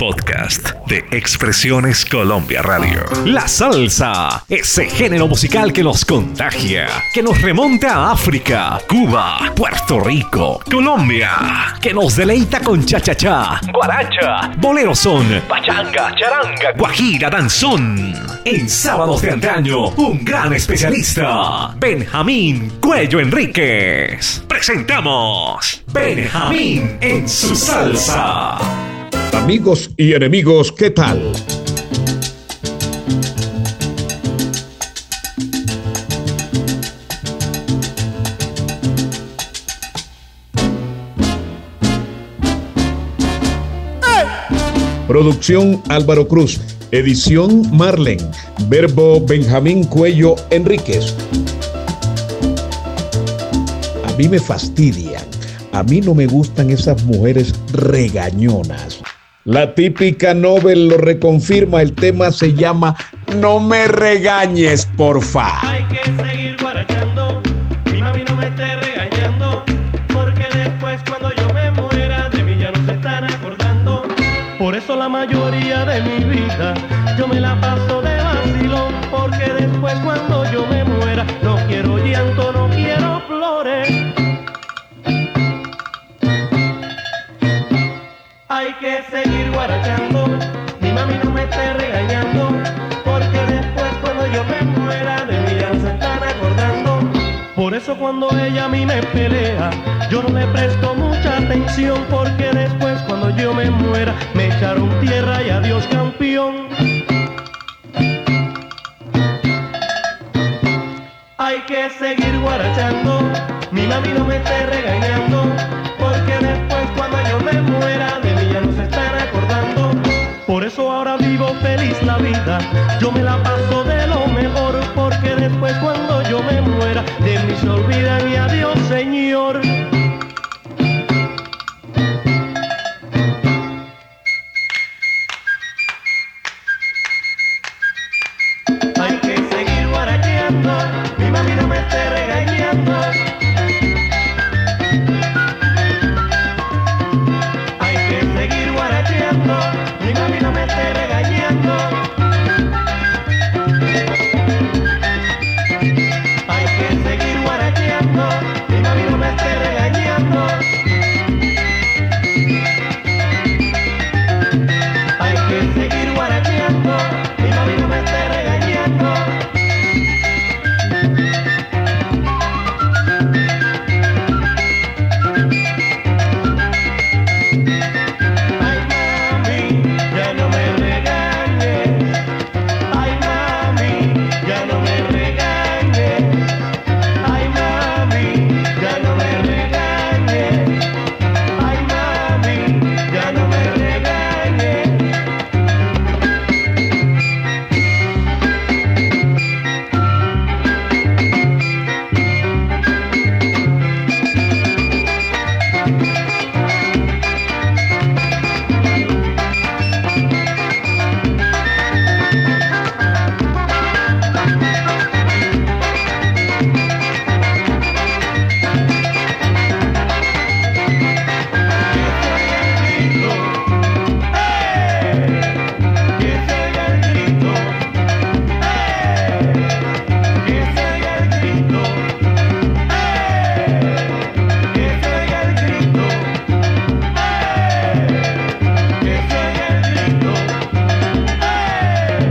podcast de Expresiones Colombia Radio. La salsa, ese género musical que nos contagia, que nos remonta a África, Cuba, Puerto Rico, Colombia, que nos deleita con cha-cha-cha, guaracha, bolero son, pachanga, charanga, guajira, danzón. En sábados de antaño, un gran especialista, Benjamín Cuello Enríquez. Presentamos Benjamín en su salsa. Amigos y enemigos, ¿qué tal? Producción Álvaro Cruz. Edición Marlen. Verbo Benjamín Cuello Enríquez. A mí me fastidian. A mí no me gustan esas mujeres regañonas. La típica Nobel lo reconfirma, el tema se llama No me regañes, porfa. Hay que seguir guarachando, mi mami no me esté regañando, porque después cuando yo me muera de mí ya no se están acordando. Por eso la mayoría de mi vida yo me la paso de vacilón, porque después cuando cuando ella a mí me pelea, yo no le presto mucha atención, porque después cuando yo me muera me echaron tierra y adiós campeón. Hay que seguir guarachando, mi mami no me esté regañando, porque después cuando yo me muera de mí ya no se están acordando. Por eso ahora vivo feliz la vida, yo me la paso de lo mejor, porque después cuando de mí se olvidan y adiós Señor.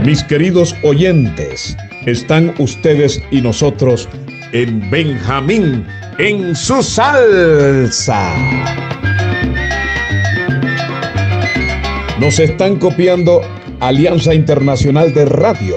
Mis queridos oyentes, están ustedes y nosotros en Benjamín en su salsa. Nos están copiando Alianza Internacional de Radio,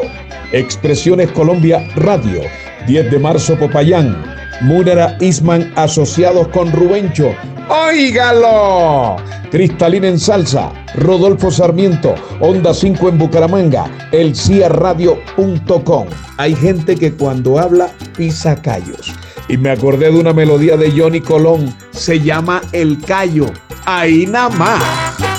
Expresiones Colombia Radio, 10 de marzo Popayán, Múnera Isman asociados con Rubencho. ¡Óigalo! Cristalina en Salsa, Rodolfo Sarmiento, Onda 5 en Bucaramanga, elciaradio.com. Hay gente que cuando habla pisa callos. Y me acordé de una melodía de Johnny Colón, se llama El Callo. Ahí nada más.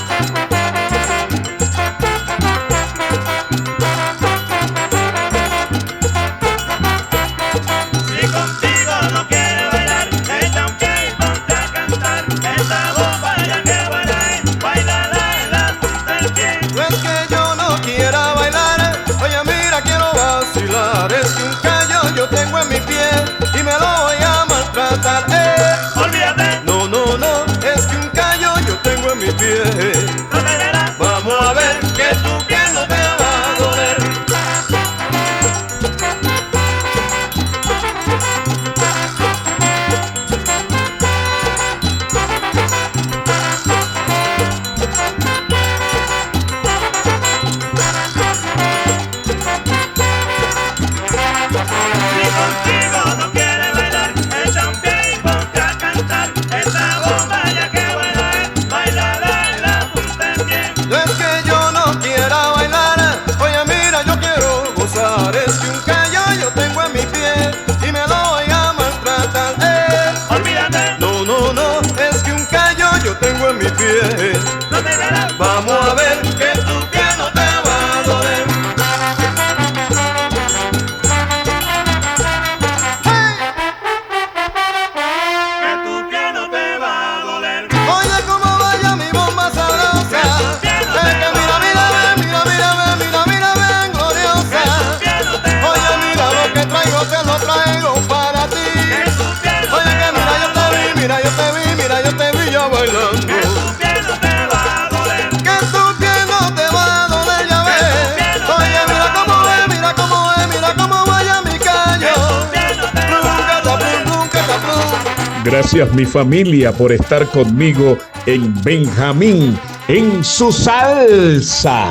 Gracias mi familia por estar conmigo en Benjamín, en su salsa.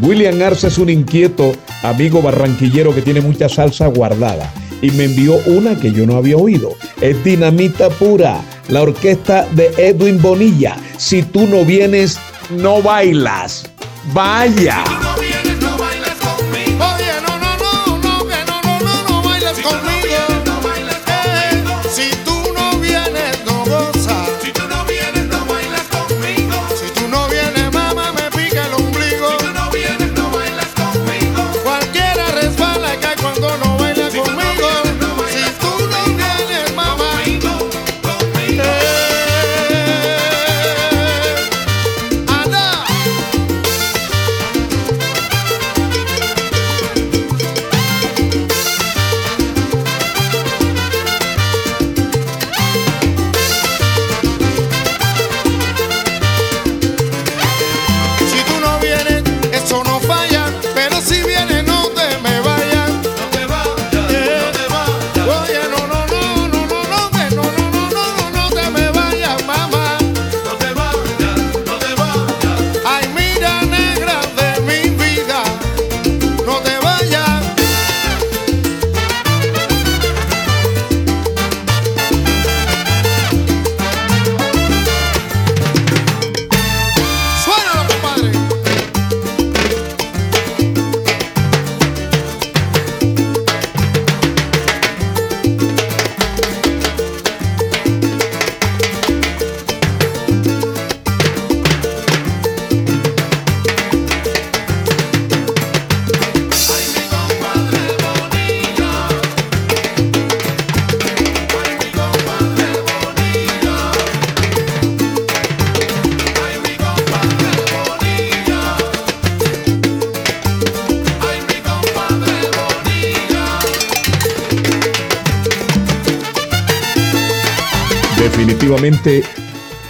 William Arce es un inquieto amigo barranquillero que tiene mucha salsa guardada y me envió una que yo no había oído. Es Dinamita Pura, la orquesta de Edwin Bonilla. Si tú no vienes, no bailas. Vaya.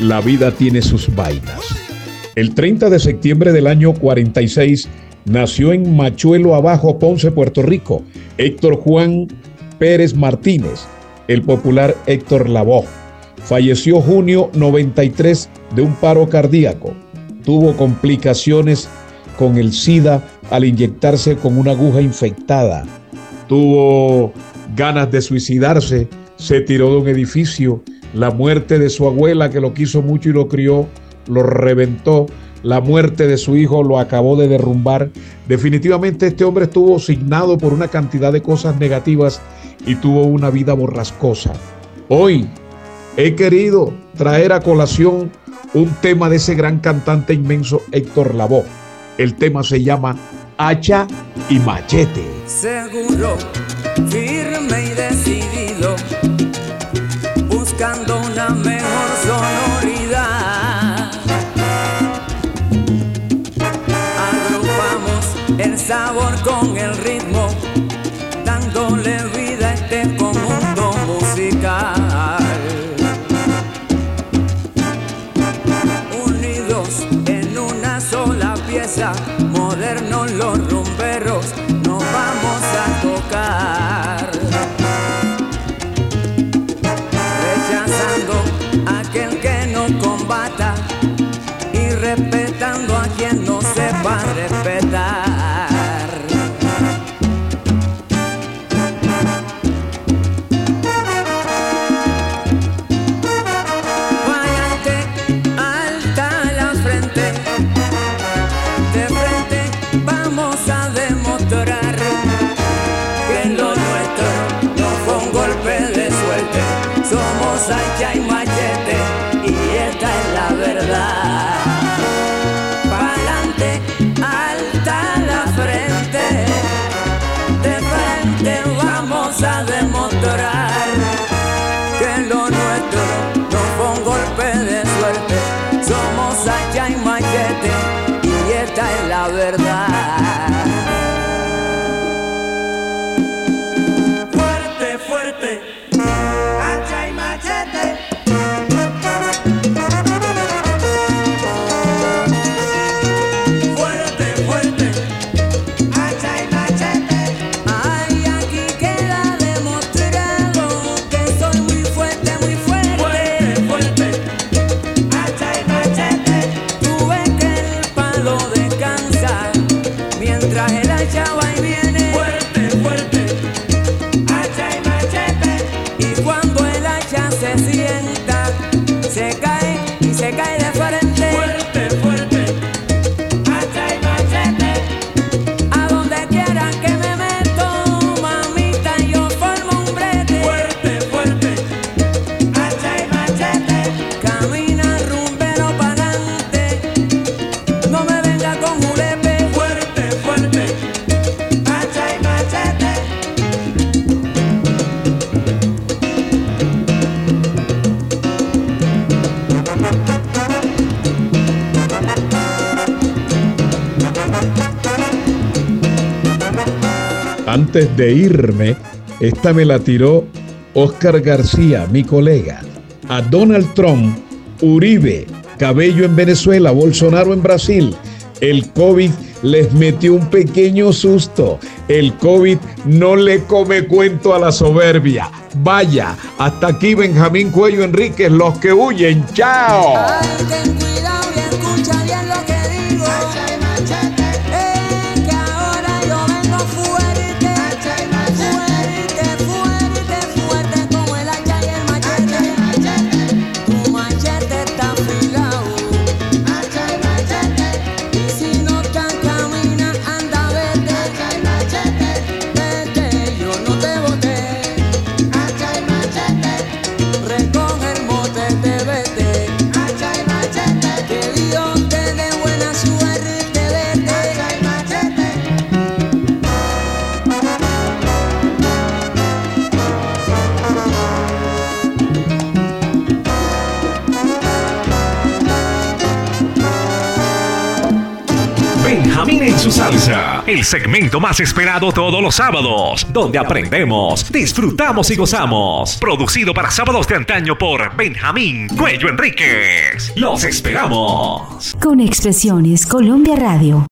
La vida tiene sus vainas. El 30 de septiembre del año 46 nació en Machuelo Abajo, Ponce, Puerto Rico, Héctor Juan Pérez Martínez, el popular Héctor Lavoe. Falleció junio 93 de un paro cardíaco. Tuvo complicaciones con el SIDA al inyectarse con una aguja infectada. Tuvo ganas de suicidarse, se tiró de un edificio. La muerte de su abuela, que lo quiso mucho y lo crió, lo reventó. La muerte de su hijo lo acabó de derrumbar. Definitivamente este hombre estuvo signado por una cantidad de cosas negativas y tuvo una vida borrascosa. Hoy he querido traer a colación un tema de ese gran cantante inmenso Héctor Lavoe. El tema se llama Hacha y Machete. seguro, firme y decidido, buscando una mejor sonoridad. Agrupamos el sabor con el ritmo, verdad. Pa'lante, alta la frente, de frente vamos a demostrar que lo nuestro no fue un golpe de suerte. Somos hacha y machete y esta es la verdad. Antes de irme, esta me la tiró Oscar García, mi colega. A Donald Trump, Uribe, Cabello en Venezuela, Bolsonaro en Brasil. El COVID les metió un pequeño susto. El COVID no le come cuento a la soberbia. Vaya, hasta aquí Benjamín Cuello Enríquez, los que huyen. ¡Chao! Su salsa, el segmento más esperado todos los sábados, donde aprendemos, disfrutamos y gozamos. Producido para sábados de antaño por Benjamín Cuello Enríquez. Los esperamos. Con Expresiones Colombia Radio.